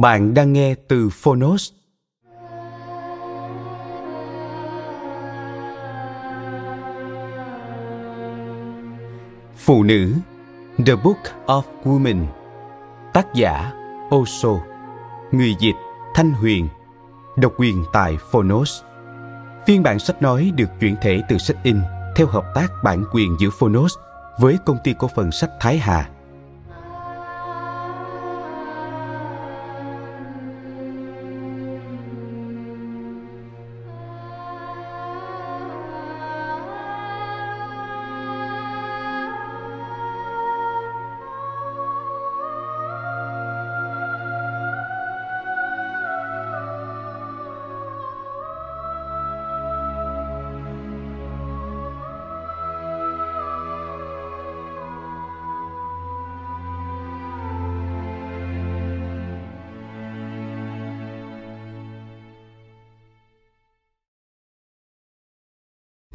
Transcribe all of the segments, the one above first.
Bạn đang nghe từ Phonos. Phụ nữ, The Book of Women, Tác giả Osho, Người dịch Thanh Huyền, Độc quyền tại Phonos Phiên bản sách nói được chuyển thể từ sách in theo hợp tác bản quyền giữa Phonos với công ty cổ phần sách Thái Hà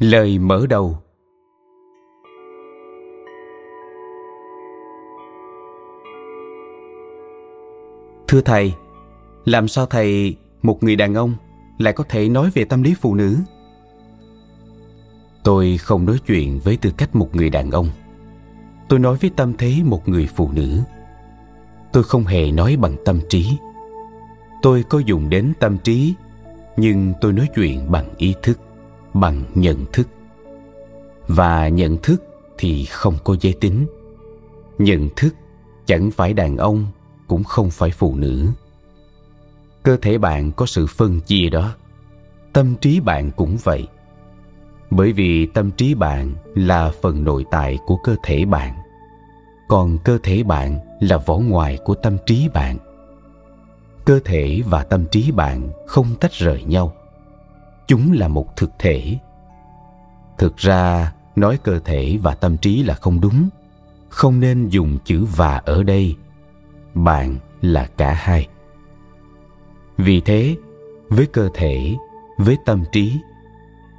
Lời mở đầu Thưa thầy, làm sao thầy, một người đàn ông, lại có thể nói về tâm lý phụ nữ? Tôi không nói chuyện với tư cách một người đàn ông. Tôi nói với tâm thế một người phụ nữ. Tôi không hề nói bằng tâm trí. Tôi có dùng đến tâm trí, nhưng tôi nói chuyện bằng ý thức bằng nhận thức. Và nhận thức thì không có giới tính. Nhận thức chẳng phải đàn ông, cũng không phải phụ nữ. Cơ thể bạn có sự phân chia đó. Tâm trí bạn cũng vậy. Bởi vì tâm trí bạn là phần nội tại của cơ thể bạn, còn cơ thể bạn là vỏ ngoài của tâm trí bạn. Cơ thể và tâm trí bạn không tách rời nhau chúng là một thực thể. Thực ra, nói cơ thể và tâm trí là không đúng. Không nên dùng chữ và ở đây. Bạn là cả hai. Vì thế, với cơ thể, với tâm trí,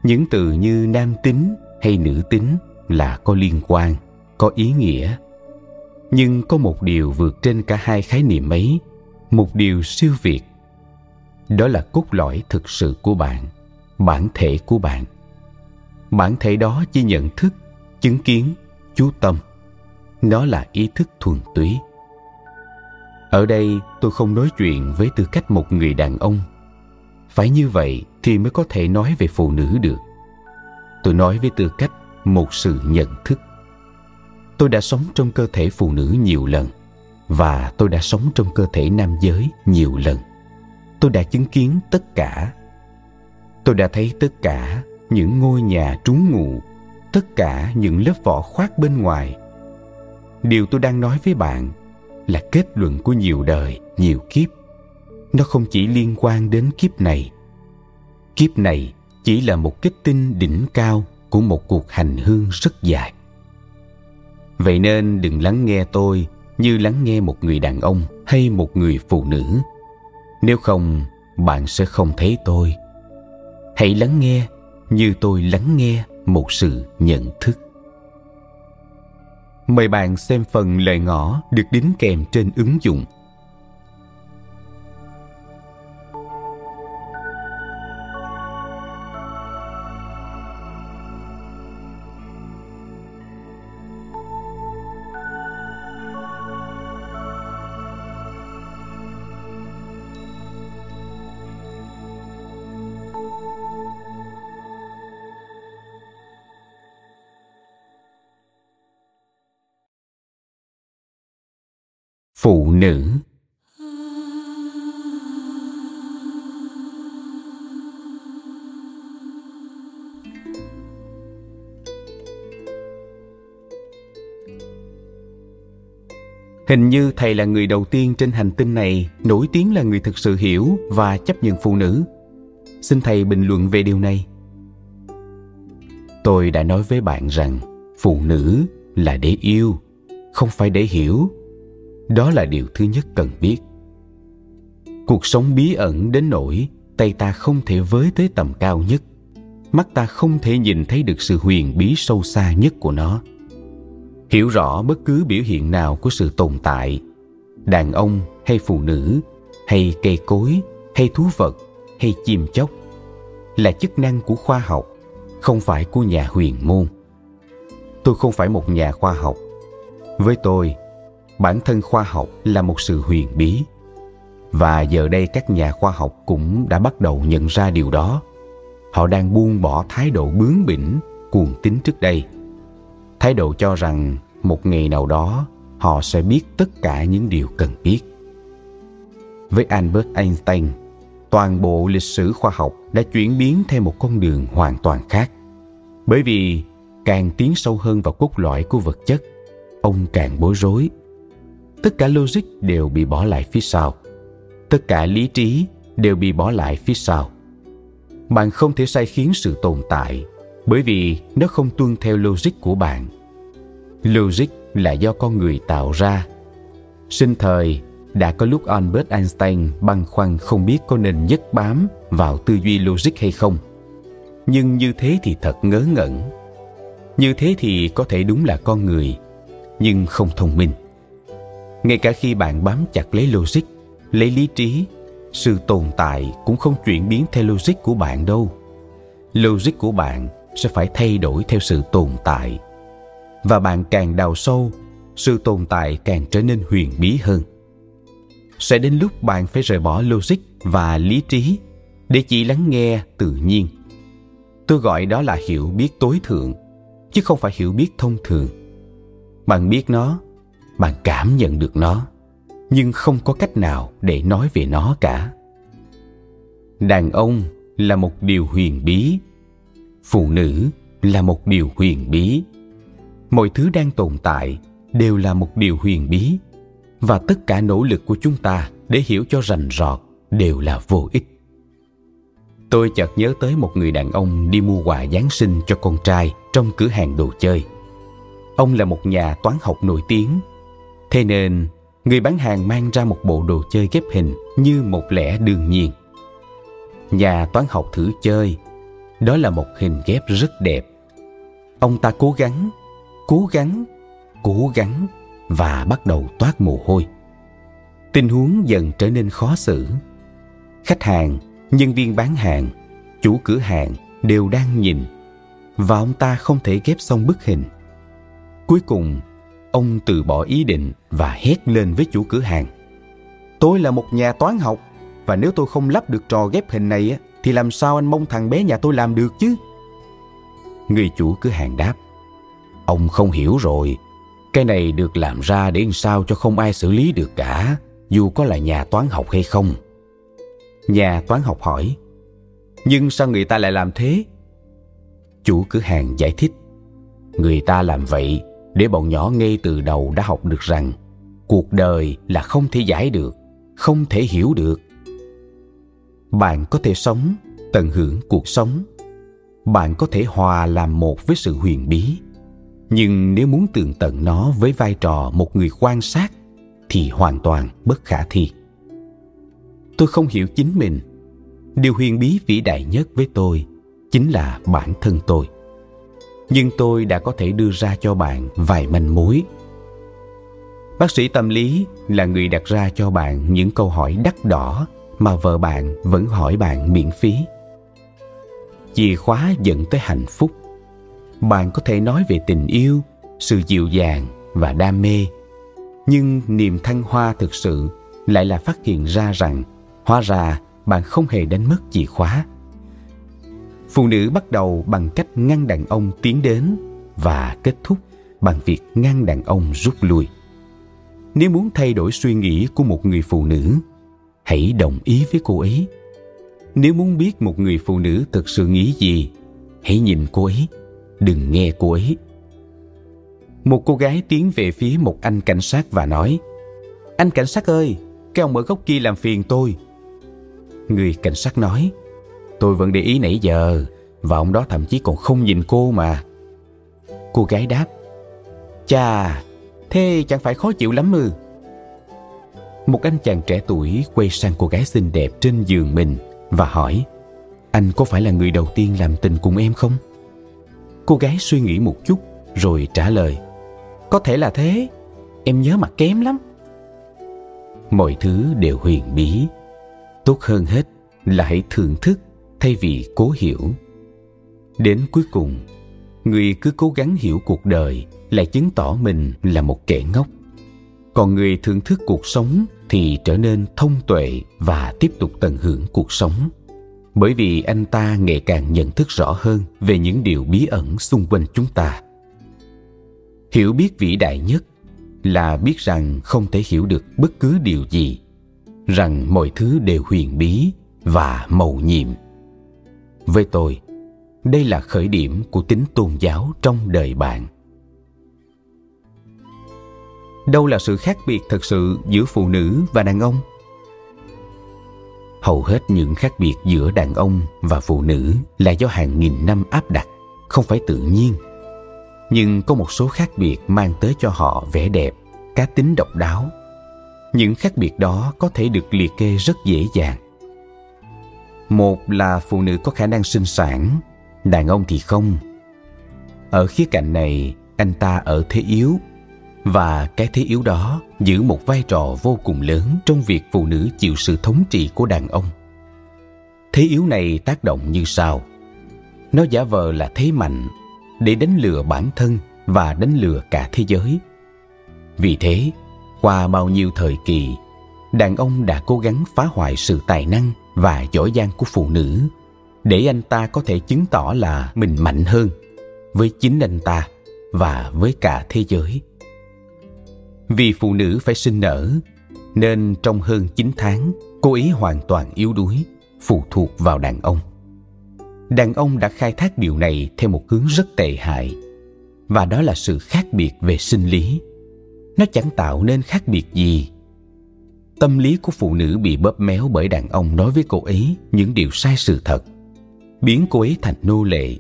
những từ như nam tính hay nữ tính là có liên quan, có ý nghĩa. Nhưng có một điều vượt trên cả hai khái niệm ấy, một điều siêu việt. Đó là cốt lõi thực sự của bạn bản thể của bạn. Bản thể đó chỉ nhận thức, chứng kiến, chú tâm. Nó là ý thức thuần túy. Ở đây tôi không nói chuyện với tư cách một người đàn ông. Phải như vậy thì mới có thể nói về phụ nữ được. Tôi nói với tư cách một sự nhận thức. Tôi đã sống trong cơ thể phụ nữ nhiều lần, và tôi đã sống trong cơ thể nam giới nhiều lần. Tôi đã chứng kiến tất cả tôi đã thấy tất cả những ngôi nhà trú ngụ, tất cả những lớp vỏ khoác bên ngoài. Điều tôi đang nói với bạn là kết luận của nhiều đời, nhiều kiếp. Nó không chỉ liên quan đến kiếp này. Kiếp này chỉ là một kết tinh đỉnh cao của một cuộc hành hương rất dài. Vậy nên đừng lắng nghe tôi như lắng nghe một người đàn ông hay một người phụ nữ. Nếu không, bạn sẽ không thấy tôi hãy lắng nghe như tôi lắng nghe một sự nhận thức. Mời bạn xem phần lời ngỏ được đính kèm trên ứng dụng nữ Hình như thầy là người đầu tiên trên hành tinh này nổi tiếng là người thực sự hiểu và chấp nhận phụ nữ. Xin thầy bình luận về điều này. Tôi đã nói với bạn rằng phụ nữ là để yêu, không phải để hiểu. Đó là điều thứ nhất cần biết. Cuộc sống bí ẩn đến nỗi tay ta không thể với tới tầm cao nhất, mắt ta không thể nhìn thấy được sự huyền bí sâu xa nhất của nó. Hiểu rõ bất cứ biểu hiện nào của sự tồn tại đàn ông hay phụ nữ hay cây cối hay thú vật hay chim chóc là chức năng của khoa học không phải của nhà huyền môn. Tôi không phải một nhà khoa học. Với tôi bản thân khoa học là một sự huyền bí. Và giờ đây các nhà khoa học cũng đã bắt đầu nhận ra điều đó. Họ đang buông bỏ thái độ bướng bỉnh, cuồng tín trước đây. Thái độ cho rằng một ngày nào đó, họ sẽ biết tất cả những điều cần biết. Với albert einstein, toàn bộ lịch sử khoa học đã chuyển biến theo một con đường hoàn toàn khác. Bởi vì, càng tiến sâu hơn vào cốt lõi của vật chất, ông càng bối rối tất cả logic đều bị bỏ lại phía sau. Tất cả lý trí đều bị bỏ lại phía sau. Bạn không thể sai khiến sự tồn tại, bởi vì nó không tuân theo logic của bạn. Logic là do con người tạo ra. Sinh thời đã có lúc albert einstein băn khoăn không biết có nên nhất bám vào tư duy logic hay không. Nhưng như thế thì thật ngớ ngẩn. Như thế thì có thể đúng là con người, nhưng không thông minh ngay cả khi bạn bám chặt lấy logic, lấy lý trí, sự tồn tại cũng không chuyển biến theo logic của bạn đâu. Logic của bạn sẽ phải thay đổi theo sự tồn tại. Và bạn càng đào sâu, sự tồn tại càng trở nên huyền bí hơn. Sẽ đến lúc bạn phải rời bỏ logic và lý trí để chỉ lắng nghe tự nhiên. Tôi gọi đó là hiểu biết tối thượng, chứ không phải hiểu biết thông thường. Bạn biết nó bạn cảm nhận được nó, nhưng không có cách nào để nói về nó cả. Đàn ông là một điều huyền bí, phụ nữ là một điều huyền bí. Mọi thứ đang tồn tại đều là một điều huyền bí, và tất cả nỗ lực của chúng ta để hiểu cho rành rọt đều là vô ích. Tôi chợt nhớ tới một người đàn ông đi mua quà giáng sinh cho con trai trong cửa hàng đồ chơi. Ông là một nhà toán học nổi tiếng thế nên, người bán hàng mang ra một bộ đồ chơi ghép hình như một lẽ đương nhiên. Nhà toán học thử chơi, đó là một hình ghép rất đẹp. Ông ta cố gắng cố gắng cố gắng và bắt đầu toát mồ hôi. Tình huống dần trở nên khó xử. Khách hàng, nhân viên bán hàng, chủ cửa hàng đều đang nhìn và ông ta không thể ghép xong bức hình. Cuối cùng ông từ bỏ ý định và hét lên với chủ cửa hàng tôi là một nhà toán học và nếu tôi không lắp được trò ghép hình này thì làm sao anh mong thằng bé nhà tôi làm được chứ người chủ cửa hàng đáp Ông không hiểu rồi. Cái này được làm ra để sao cho không ai xử lý được cả, dù có là nhà toán học hay không. Nhà toán học hỏi, nhưng sao người ta lại làm thế? Chủ cửa hàng giải thích, người ta làm vậy để bọn nhỏ ngay từ đầu đã học được rằng cuộc đời là không thể giải được, không thể hiểu được. Bạn có thể sống, tận hưởng cuộc sống. Bạn có thể hòa làm một với sự huyền bí nhưng nếu muốn tường tận nó với vai trò một người quan sát thì hoàn toàn bất khả thi tôi không hiểu chính mình điều huyền bí vĩ đại nhất với tôi chính là bản thân tôi nhưng tôi đã có thể đưa ra cho bạn vài manh mối. Bác sĩ tâm lý là người đặt ra cho bạn những câu hỏi đắt đỏ mà vợ bạn vẫn hỏi bạn miễn phí. Chìa khóa dẫn tới hạnh phúc. Bạn có thể nói về tình yêu, sự dịu dàng và đam mê. Nhưng niềm thăng hoa thực sự lại là phát hiện ra rằng, hóa ra bạn không hề đánh mất chìa khóa phụ nữ bắt đầu bằng cách ngăn đàn ông tiến đến và kết thúc bằng việc ngăn đàn ông rút lui. Nếu muốn thay đổi suy nghĩ của một người phụ nữ, hãy đồng ý với cô ấy. Nếu muốn biết một người phụ nữ thực sự nghĩ gì, hãy nhìn cô ấy, đừng nghe cô ấy. Một cô gái tiến về phía một anh cảnh sát và nói, anh cảnh sát ơi, cái ông ở góc kia làm phiền tôi. Người cảnh sát nói tôi vẫn để ý nãy giờ, và ông đó thậm chí còn không nhìn cô mà. Cô gái đáp, chà, thế chẳng phải khó chịu lắm ư. Một anh chàng trẻ tuổi quay sang cô gái xinh đẹp trên giường mình và hỏi, anh có phải là người đầu tiên làm tình cùng em không? Cô gái suy nghĩ một chút rồi trả lời, có thể là thế, em nhớ mặt kém lắm. Mọi thứ đều huyền bí. Tốt hơn hết là hãy thưởng thức thay vì cố hiểu. Đến cuối cùng, người cứ cố gắng hiểu cuộc đời lại chứng tỏ mình là một kẻ ngốc. Còn người thưởng thức cuộc sống thì trở nên thông tuệ và tiếp tục tận hưởng cuộc sống. Bởi vì anh ta ngày càng nhận thức rõ hơn về những điều bí ẩn xung quanh chúng ta. Hiểu biết vĩ đại nhất là biết rằng không thể hiểu được bất cứ điều gì, rằng mọi thứ đều huyền bí và mầu nhiệm với tôi, đây là khởi điểm của tính tôn giáo trong đời bạn. Đâu là sự khác biệt thật sự giữa phụ nữ và đàn ông? Hầu hết những khác biệt giữa đàn ông và phụ nữ là do hàng nghìn năm áp đặt, không phải tự nhiên. Nhưng có một số khác biệt mang tới cho họ vẻ đẹp, cá tính độc đáo. Những khác biệt đó có thể được liệt kê rất dễ dàng một là phụ nữ có khả năng sinh sản, đàn ông thì không. Ở khía cạnh này, anh ta ở thế yếu, và cái thế yếu đó giữ một vai trò vô cùng lớn trong việc phụ nữ chịu sự thống trị của đàn ông. Thế yếu này tác động như sau. Nó giả vờ là thế mạnh để đánh lừa bản thân và đánh lừa cả thế giới. Vì thế, qua bao nhiêu thời kỳ, đàn ông đã cố gắng phá hoại sự tài năng và giỏi giang của phụ nữ để anh ta có thể chứng tỏ là mình mạnh hơn với chính anh ta và với cả thế giới vì phụ nữ phải sinh nở, nên trong hơn 9 tháng, cô ấy hoàn toàn yếu đuối, phụ thuộc vào đàn ông. Đàn ông đã khai thác điều này theo một hướng rất tệ hại, và đó là sự khác biệt về sinh lý. Nó chẳng tạo nên khác biệt gì. Tâm lý của phụ nữ bị bóp méo bởi đàn ông nói với cô ấy những điều sai sự thật, biến cô ấy thành nô lệ,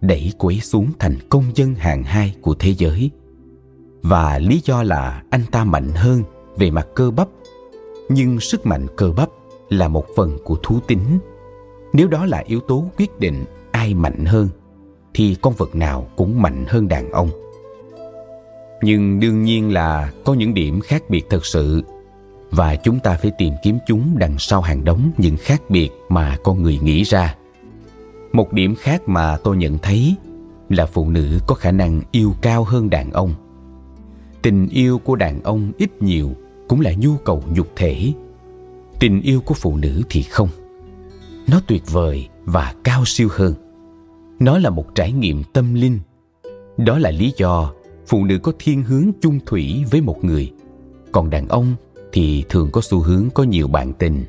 đẩy cô ấy xuống thành công dân hạng hai của thế giới. Và lý do là anh ta mạnh hơn về mặt cơ bắp nhưng sức mạnh cơ bắp là một phần của thú tính. Nếu đó là yếu tố quyết định ai mạnh hơn thì con vật nào cũng mạnh hơn đàn ông. Nhưng đương nhiên là có những điểm khác biệt thật sự và chúng ta phải tìm kiếm chúng đằng sau hàng đống những khác biệt mà con người nghĩ ra. Một điểm khác mà tôi nhận thấy là phụ nữ có khả năng yêu cao hơn đàn ông. Tình yêu của đàn ông ít nhiều cũng là nhu cầu nhục thể. Tình yêu của phụ nữ thì không. Nó tuyệt vời và cao siêu hơn. Nó là một trải nghiệm tâm linh. Đó là lý do phụ nữ có thiên hướng chung thủy với một người. Còn đàn ông thì thường có xu hướng có nhiều bạn tình.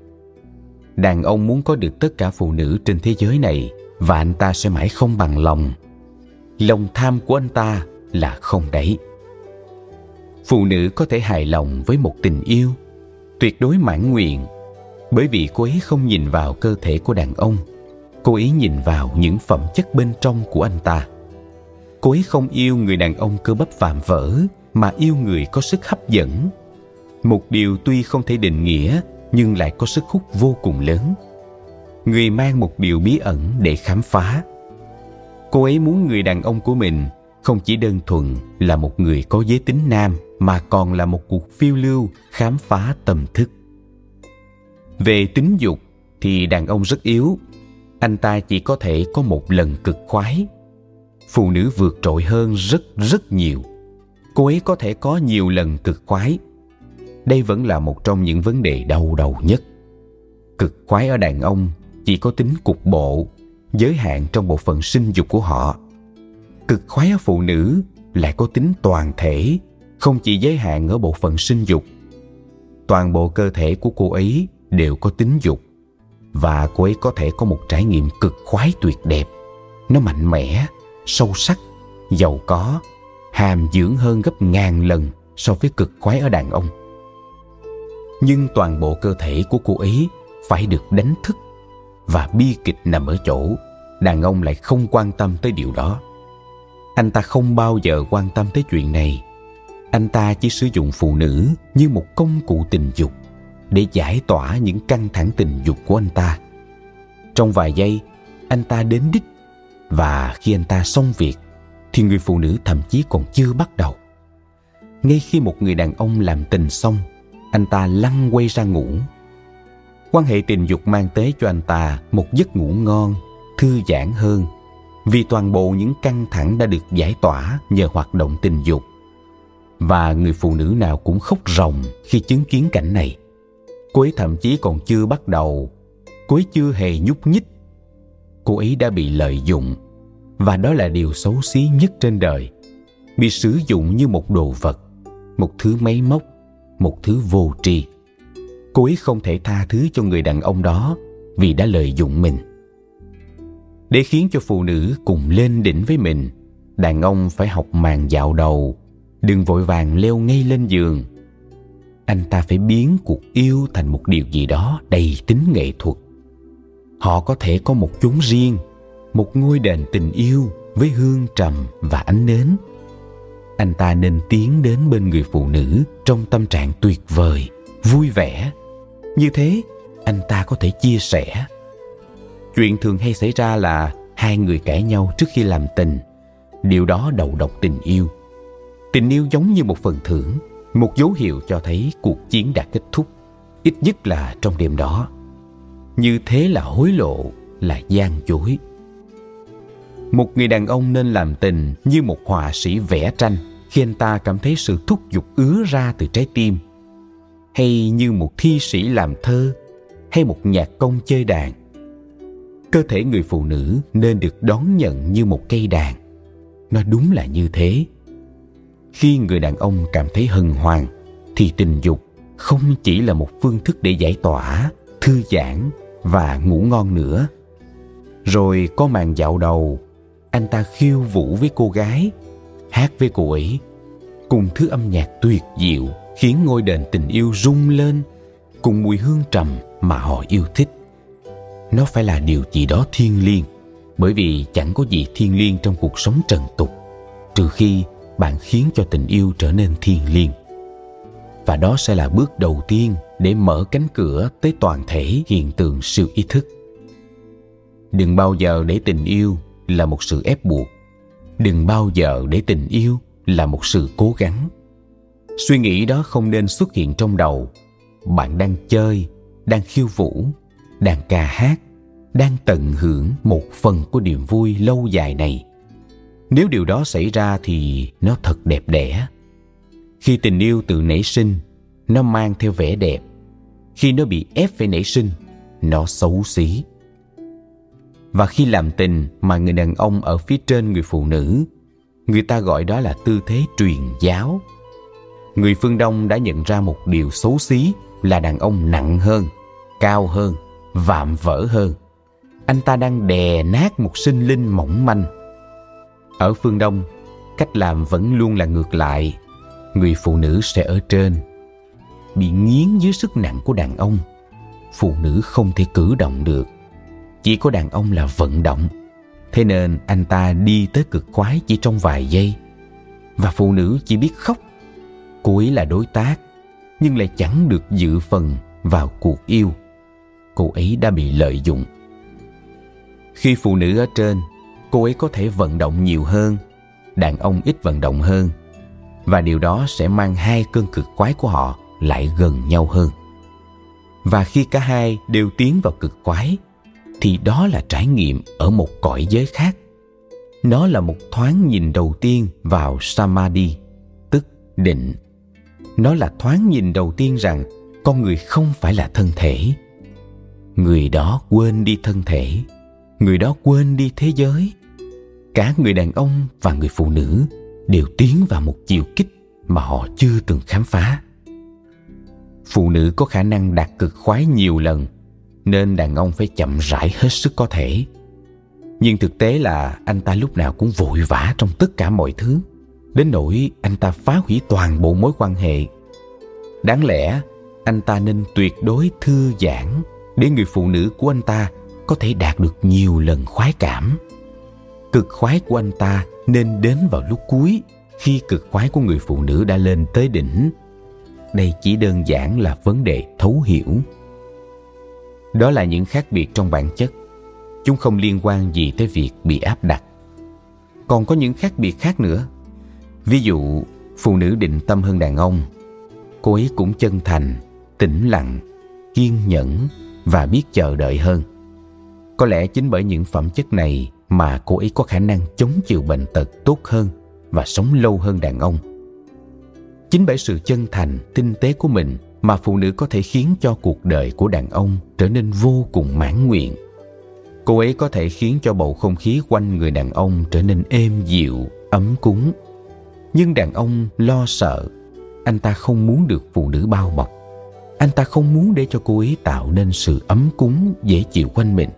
Đàn ông muốn có được tất cả phụ nữ trên thế giới này và anh ta sẽ mãi không bằng lòng. Lòng tham của anh ta là không đấy phụ nữ có thể hài lòng với một tình yêu, tuyệt đối mãn nguyện, bởi vì cô ấy không nhìn vào cơ thể của đàn ông, cô ấy nhìn vào những phẩm chất bên trong của anh ta. Cô ấy không yêu người đàn ông cơ bắp vạm vỡ, mà yêu người có sức hấp dẫn một điều tuy không thể định nghĩa, nhưng lại có sức hút vô cùng lớn. Người mang một điều bí ẩn để khám phá. Cô ấy muốn người đàn ông của mình không chỉ đơn thuần là một người có giới tính nam, mà còn là một cuộc phiêu lưu, khám phá tâm thức. Về tính dục thì đàn ông rất yếu. Anh ta chỉ có thể có một lần cực khoái. Phụ nữ vượt trội hơn rất rất nhiều. Cô ấy có thể có nhiều lần cực khoái đây vẫn là một trong những vấn đề đau đầu nhất. Cực khoái ở đàn ông chỉ có tính cục bộ, giới hạn trong bộ phận sinh dục của họ. Cực khoái ở phụ nữ lại có tính toàn thể, không chỉ giới hạn ở bộ phận sinh dục. Toàn bộ cơ thể của cô ấy đều có tính dục, và cô ấy có thể có một trải nghiệm cực khoái tuyệt đẹp. Nó mạnh mẽ, sâu sắc, giàu có, hàm dưỡng hơn gấp ngàn lần so với cực khoái ở đàn ông nhưng toàn bộ cơ thể của cô ấy phải được đánh thức và bi kịch nằm ở chỗ, đàn ông lại không quan tâm tới điều đó. Anh ta không bao giờ quan tâm tới chuyện này. Anh ta chỉ sử dụng phụ nữ như một công cụ tình dục để giải tỏa những căng thẳng tình dục của anh ta. Trong vài giây, anh ta đến đích và khi anh ta xong việc thì người phụ nữ thậm chí còn chưa bắt đầu. Ngay khi một người đàn ông làm tình xong anh ta lăn quay ra ngủ. Quan hệ tình dục mang tới cho anh ta một giấc ngủ ngon, thư giãn hơn, vì toàn bộ những căng thẳng đã được giải tỏa nhờ hoạt động tình dục. Và người phụ nữ nào cũng khóc ròng khi chứng kiến cảnh này. Cô ấy thậm chí còn chưa bắt đầu, cô ấy chưa hề nhúc nhích. Cô ấy đã bị lợi dụng, và đó là điều xấu xí nhất trên đời. Bị sử dụng như một đồ vật, một thứ máy móc một thứ vô tri. Cô ấy không thể tha thứ cho người đàn ông đó vì đã lợi dụng mình. Để khiến cho phụ nữ cùng lên đỉnh với mình, đàn ông phải học màn dạo đầu, đừng vội vàng leo ngay lên giường. Anh ta phải biến cuộc yêu thành một điều gì đó đầy tính nghệ thuật. Họ có thể có một chốn riêng, một ngôi đền tình yêu với hương trầm và ánh nến anh ta nên tiến đến bên người phụ nữ trong tâm trạng tuyệt vời, vui vẻ. Như thế, anh ta có thể chia sẻ. Chuyện thường hay xảy ra là hai người cãi nhau trước khi làm tình. Điều đó đầu độc tình yêu. Tình yêu giống như một phần thưởng, một dấu hiệu cho thấy cuộc chiến đã kết thúc, ít nhất là trong đêm đó. Như thế là hối lộ, là gian dối một người đàn ông nên làm tình như một họa sĩ vẽ tranh khi anh ta cảm thấy sự thúc giục ứa ra từ trái tim. Hay như một thi sĩ làm thơ, hay một nhạc công chơi đàn. Cơ thể người phụ nữ nên được đón nhận như một cây đàn. Nó đúng là như thế. Khi người đàn ông cảm thấy hân hoan, thì tình dục không chỉ là một phương thức để giải tỏa, thư giãn và ngủ ngon nữa. Rồi có màn dạo đầu anh ta khiêu vũ với cô gái, hát với cô ấy. Cùng thứ âm nhạc tuyệt diệu khiến ngôi đền tình yêu rung lên, cùng mùi hương trầm mà họ yêu thích. Nó phải là điều gì đó thiêng liêng, bởi vì chẳng có gì thiêng liêng trong cuộc sống trần tục, trừ khi bạn khiến cho tình yêu trở nên thiêng liêng. Và đó sẽ là bước đầu tiên để mở cánh cửa tới toàn thể hiện tượng siêu ý thức. Đừng bao giờ để tình yêu là một sự ép buộc. Đừng bao giờ để tình yêu là một sự cố gắng. Suy nghĩ đó không nên xuất hiện trong đầu. Bạn đang chơi, đang khiêu vũ, đang ca hát, đang tận hưởng một phần của niềm vui lâu dài này. Nếu điều đó xảy ra thì nó thật đẹp đẽ. Khi tình yêu tự nảy sinh, nó mang theo vẻ đẹp. Khi nó bị ép phải nảy sinh, nó xấu xí và khi làm tình mà người đàn ông ở phía trên người phụ nữ, người ta gọi đó là tư thế truyền giáo. Người phương đông đã nhận ra một điều xấu xí là đàn ông nặng hơn, cao hơn, vạm vỡ hơn. Anh ta đang đè nát một sinh linh mỏng manh. Ở phương đông, cách làm vẫn luôn là ngược lại. Người phụ nữ sẽ ở trên, bị nghiến dưới sức nặng của đàn ông. Phụ nữ không thể cử động được chỉ có đàn ông là vận động. Thế nên anh ta đi tới cực khoái chỉ trong vài giây. Và phụ nữ chỉ biết khóc. Cô ấy là đối tác, nhưng lại chẳng được dự phần vào cuộc yêu. Cô ấy đã bị lợi dụng. Khi phụ nữ ở trên, cô ấy có thể vận động nhiều hơn, đàn ông ít vận động hơn. Và điều đó sẽ mang hai cơn cực quái của họ lại gần nhau hơn. Và khi cả hai đều tiến vào cực quái thì đó là trải nghiệm ở một cõi giới khác. Nó là một thoáng nhìn đầu tiên vào samadhi, tức định. Nó là thoáng nhìn đầu tiên rằng con người không phải là thân thể. Người đó quên đi thân thể, người đó quên đi thế giới. Cả người đàn ông và người phụ nữ đều tiến vào một chiều kích mà họ chưa từng khám phá. Phụ nữ có khả năng đạt cực khoái nhiều lần nên đàn ông phải chậm rãi hết sức có thể. Nhưng thực tế là anh ta lúc nào cũng vội vã trong tất cả mọi thứ, đến nỗi anh ta phá hủy toàn bộ mối quan hệ. Đáng lẽ anh ta nên tuyệt đối thư giãn để người phụ nữ của anh ta có thể đạt được nhiều lần khoái cảm. Cực khoái của anh ta nên đến vào lúc cuối, khi cực khoái của người phụ nữ đã lên tới đỉnh. Đây chỉ đơn giản là vấn đề thấu hiểu đó là những khác biệt trong bản chất. Chúng không liên quan gì tới việc bị áp đặt. Còn có những khác biệt khác nữa. Ví dụ, phụ nữ định tâm hơn đàn ông. Cô ấy cũng chân thành, tĩnh lặng, kiên nhẫn và biết chờ đợi hơn. Có lẽ chính bởi những phẩm chất này mà cô ấy có khả năng chống chịu bệnh tật tốt hơn và sống lâu hơn đàn ông. Chính bởi sự chân thành, tinh tế của mình mà phụ nữ có thể khiến cho cuộc đời của đàn ông trở nên vô cùng mãn nguyện. Cô ấy có thể khiến cho bầu không khí quanh người đàn ông trở nên êm dịu, ấm cúng. Nhưng đàn ông lo sợ, anh ta không muốn được phụ nữ bao bọc. Anh ta không muốn để cho cô ấy tạo nên sự ấm cúng, dễ chịu quanh mình.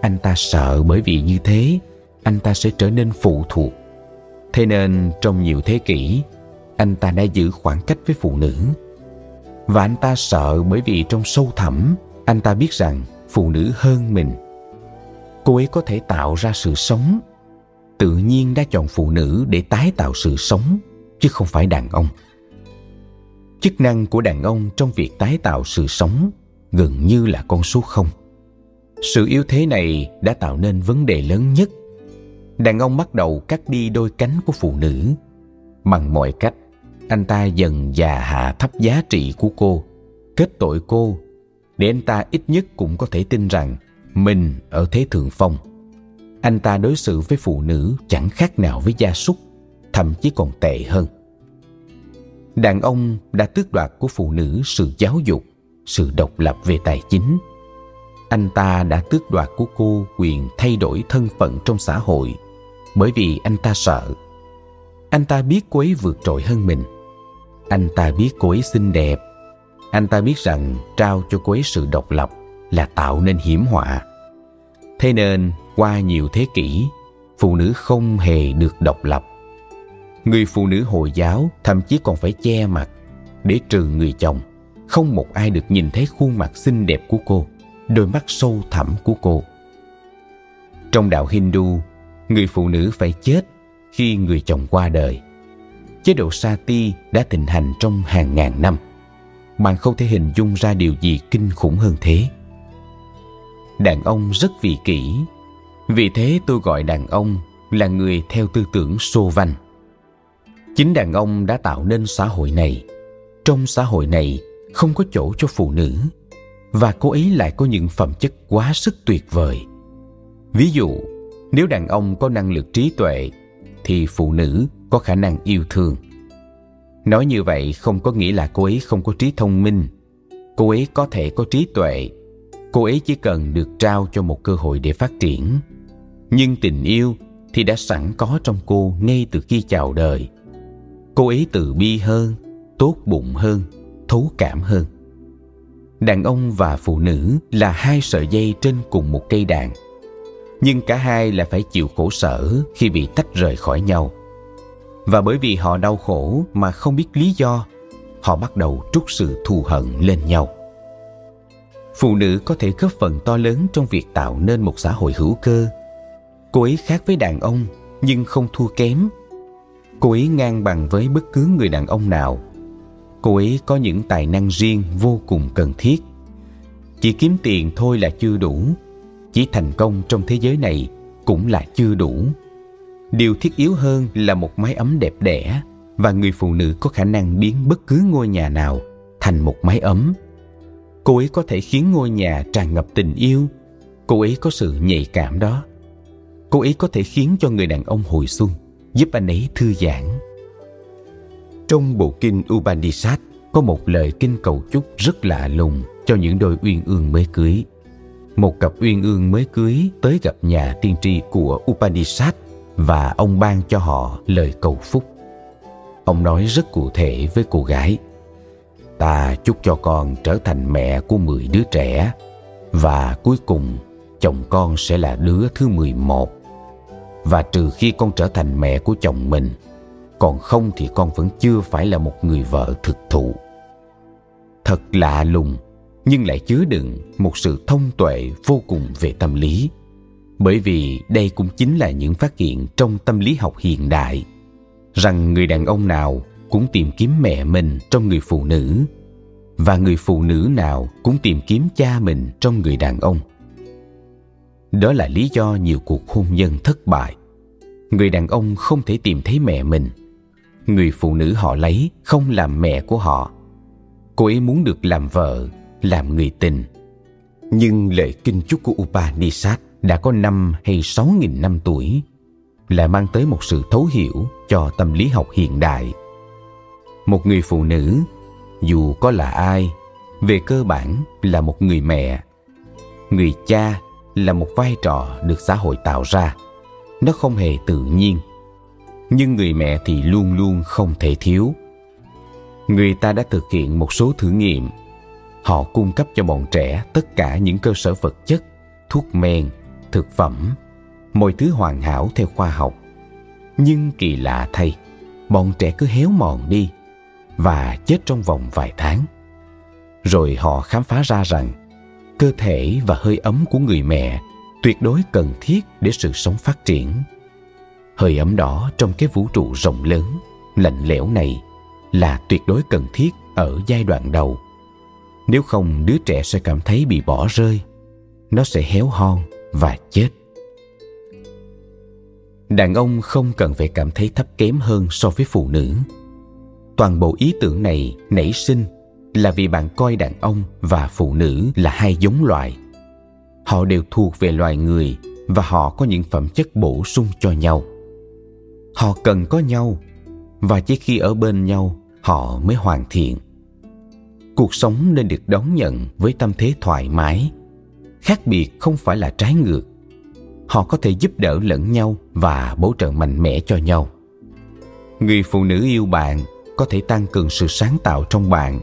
Anh ta sợ bởi vì như thế, anh ta sẽ trở nên phụ thuộc. Thế nên trong nhiều thế kỷ, anh ta đã giữ khoảng cách với phụ nữ và anh ta sợ bởi vì trong sâu thẳm, anh ta biết rằng phụ nữ hơn mình. Cô ấy có thể tạo ra sự sống. Tự nhiên đã chọn phụ nữ để tái tạo sự sống, chứ không phải đàn ông. Chức năng của đàn ông trong việc tái tạo sự sống gần như là con số không. Sự yếu thế này đã tạo nên vấn đề lớn nhất. Đàn ông bắt đầu cắt đi đôi cánh của phụ nữ bằng mọi cách anh ta dần già hạ thấp giá trị của cô. Kết tội cô, để anh ta ít nhất cũng có thể tin rằng mình ở thế thượng phong. Anh ta đối xử với phụ nữ chẳng khác nào với gia súc, thậm chí còn tệ hơn. Đàn ông đã tước đoạt của phụ nữ sự giáo dục, sự độc lập về tài chính. Anh ta đã tước đoạt của cô quyền thay đổi thân phận trong xã hội, bởi vì anh ta sợ anh ta biết cô ấy vượt trội hơn mình. Anh ta biết cô ấy xinh đẹp. Anh ta biết rằng trao cho cô ấy sự độc lập là tạo nên hiểm họa. Thế nên, qua nhiều thế kỷ, phụ nữ không hề được độc lập. Người phụ nữ hồi giáo thậm chí còn phải che mặt để trừ người chồng. Không một ai được nhìn thấy khuôn mặt xinh đẹp của cô, đôi mắt sâu thẳm của cô. Trong đạo hindu, người phụ nữ phải chết khi người chồng qua đời. Chế độ sati đã thịnh hành trong hàng ngàn năm. Bạn không thể hình dung ra điều gì kinh khủng hơn thế. Đàn ông rất vị kỷ. Vì thế tôi gọi đàn ông là người theo tư tưởng xô văn. Chính đàn ông đã tạo nên xã hội này. Trong xã hội này không có chỗ cho phụ nữ. Và cô ấy lại có những phẩm chất quá sức tuyệt vời. Ví dụ, nếu đàn ông có năng lực trí tuệ thì phụ nữ có khả năng yêu thương. Nói như vậy không có nghĩa là cô ấy không có trí thông minh. Cô ấy có thể có trí tuệ. Cô ấy chỉ cần được trao cho một cơ hội để phát triển. Nhưng tình yêu thì đã sẵn có trong cô ngay từ khi chào đời. Cô ấy từ bi hơn, tốt bụng hơn, thấu cảm hơn. Đàn ông và phụ nữ là hai sợi dây trên cùng một cây đàn nhưng cả hai lại phải chịu khổ sở khi bị tách rời khỏi nhau. Và bởi vì họ đau khổ mà không biết lý do, họ bắt đầu trút sự thù hận lên nhau. Phụ nữ có thể góp phần to lớn trong việc tạo nên một xã hội hữu cơ. Cô ấy khác với đàn ông, nhưng không thua kém. Cô ấy ngang bằng với bất cứ người đàn ông nào. Cô ấy có những tài năng riêng vô cùng cần thiết. Chỉ kiếm tiền thôi là chưa đủ chỉ thành công trong thế giới này cũng là chưa đủ. Điều thiết yếu hơn là một mái ấm đẹp đẽ và người phụ nữ có khả năng biến bất cứ ngôi nhà nào thành một mái ấm. Cô ấy có thể khiến ngôi nhà tràn ngập tình yêu. Cô ấy có sự nhạy cảm đó. Cô ấy có thể khiến cho người đàn ông hồi xuân, giúp anh ấy thư giãn. Trong bộ kinh Upanishad có một lời kinh cầu chúc rất lạ lùng cho những đôi uyên ương mới cưới. Một cặp uyên ương mới cưới tới gặp nhà tiên tri của Upanishad và ông ban cho họ lời cầu phúc. ông nói rất cụ thể với cô gái. Ta chúc cho con trở thành mẹ của 10 đứa trẻ và cuối cùng chồng con sẽ là đứa thứ 11. Và trừ khi con trở thành mẹ của chồng mình, còn không thì con vẫn chưa phải là một người vợ thực thụ. Thật lạ lùng, nhưng lại chứa đựng một sự thông tuệ vô cùng về tâm lý. Bởi vì đây cũng chính là những phát hiện trong tâm lý học hiện đại, rằng người đàn ông nào cũng tìm kiếm mẹ mình trong người phụ nữ, và người phụ nữ nào cũng tìm kiếm cha mình trong người đàn ông. Đó là lý do nhiều cuộc hôn nhân thất bại. Người đàn ông không thể tìm thấy mẹ mình. Người phụ nữ họ lấy không làm mẹ của họ. Cô ấy muốn được làm vợ làm người tình. Nhưng lời kinh chúc của Upanishad đã có năm hay sáu nghìn năm tuổi lại mang tới một sự thấu hiểu cho tâm lý học hiện đại. Một người phụ nữ, dù có là ai, về cơ bản là một người mẹ. Người cha là một vai trò được xã hội tạo ra, nó không hề tự nhiên. Nhưng người mẹ thì luôn luôn không thể thiếu. Người ta đã thực hiện một số thử nghiệm họ cung cấp cho bọn trẻ tất cả những cơ sở vật chất, thuốc men, thực phẩm, mọi thứ hoàn hảo theo khoa học. Nhưng kỳ lạ thay, bọn trẻ cứ héo mòn đi và chết trong vòng vài tháng. Rồi họ khám phá ra rằng, cơ thể và hơi ấm của người mẹ tuyệt đối cần thiết để sự sống phát triển. Hơi ấm đó trong cái vũ trụ rộng lớn, lạnh lẽo này là tuyệt đối cần thiết ở giai đoạn đầu nếu không, đứa trẻ sẽ cảm thấy bị bỏ rơi. Nó sẽ héo hon và chết. Đàn ông không cần phải cảm thấy thấp kém hơn so với phụ nữ. Toàn bộ ý tưởng này nảy sinh là vì bạn coi đàn ông và phụ nữ là hai giống loài. Họ đều thuộc về loài người và họ có những phẩm chất bổ sung cho nhau. Họ cần có nhau và chỉ khi ở bên nhau, họ mới hoàn thiện cuộc sống nên được đón nhận với tâm thế thoải mái, khác biệt không phải là trái ngược. Họ có thể giúp đỡ lẫn nhau và bổ trợ mạnh mẽ cho nhau. Người phụ nữ yêu bạn có thể tăng cường sự sáng tạo trong bạn,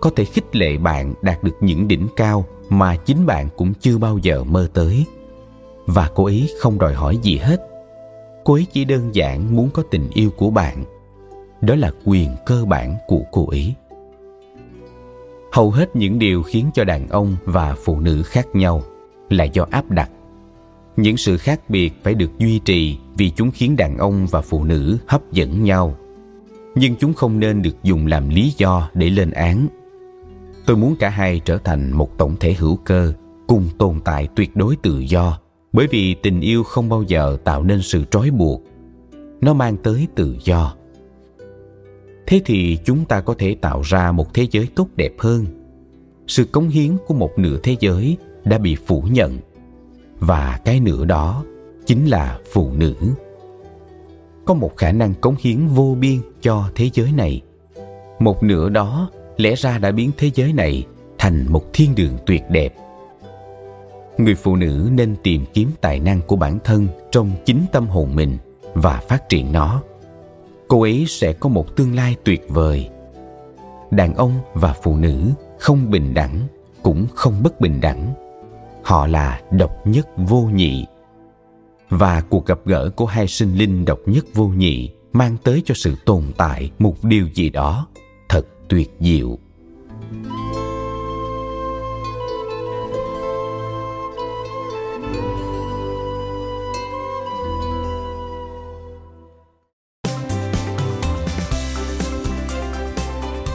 có thể khích lệ bạn đạt được những đỉnh cao mà chính bạn cũng chưa bao giờ mơ tới. Và cô ấy không đòi hỏi gì hết. Cô ấy chỉ đơn giản muốn có tình yêu của bạn, đó là quyền cơ bản của cô ấy hầu hết những điều khiến cho đàn ông và phụ nữ khác nhau là do áp đặt. Những sự khác biệt phải được duy trì vì chúng khiến đàn ông và phụ nữ hấp dẫn nhau. Nhưng chúng không nên được dùng làm lý do để lên án. Tôi muốn cả hai trở thành một tổng thể hữu cơ, cùng tồn tại tuyệt đối tự do, bởi vì tình yêu không bao giờ tạo nên sự trói buộc. Nó mang tới tự do thế thì chúng ta có thể tạo ra một thế giới tốt đẹp hơn. Sự cống hiến của một nửa thế giới đã bị phủ nhận. Và cái nửa đó chính là phụ nữ. Có một khả năng cống hiến vô biên cho thế giới này. Một nửa đó lẽ ra đã biến thế giới này thành một thiên đường tuyệt đẹp. Người phụ nữ nên tìm kiếm tài năng của bản thân trong chính tâm hồn mình và phát triển nó cô ấy sẽ có một tương lai tuyệt vời. Đàn ông và phụ nữ không bình đẳng, cũng không bất bình đẳng. Họ là độc nhất vô nhị. Và cuộc gặp gỡ của hai sinh linh độc nhất vô nhị mang tới cho sự tồn tại một điều gì đó thật tuyệt diệu.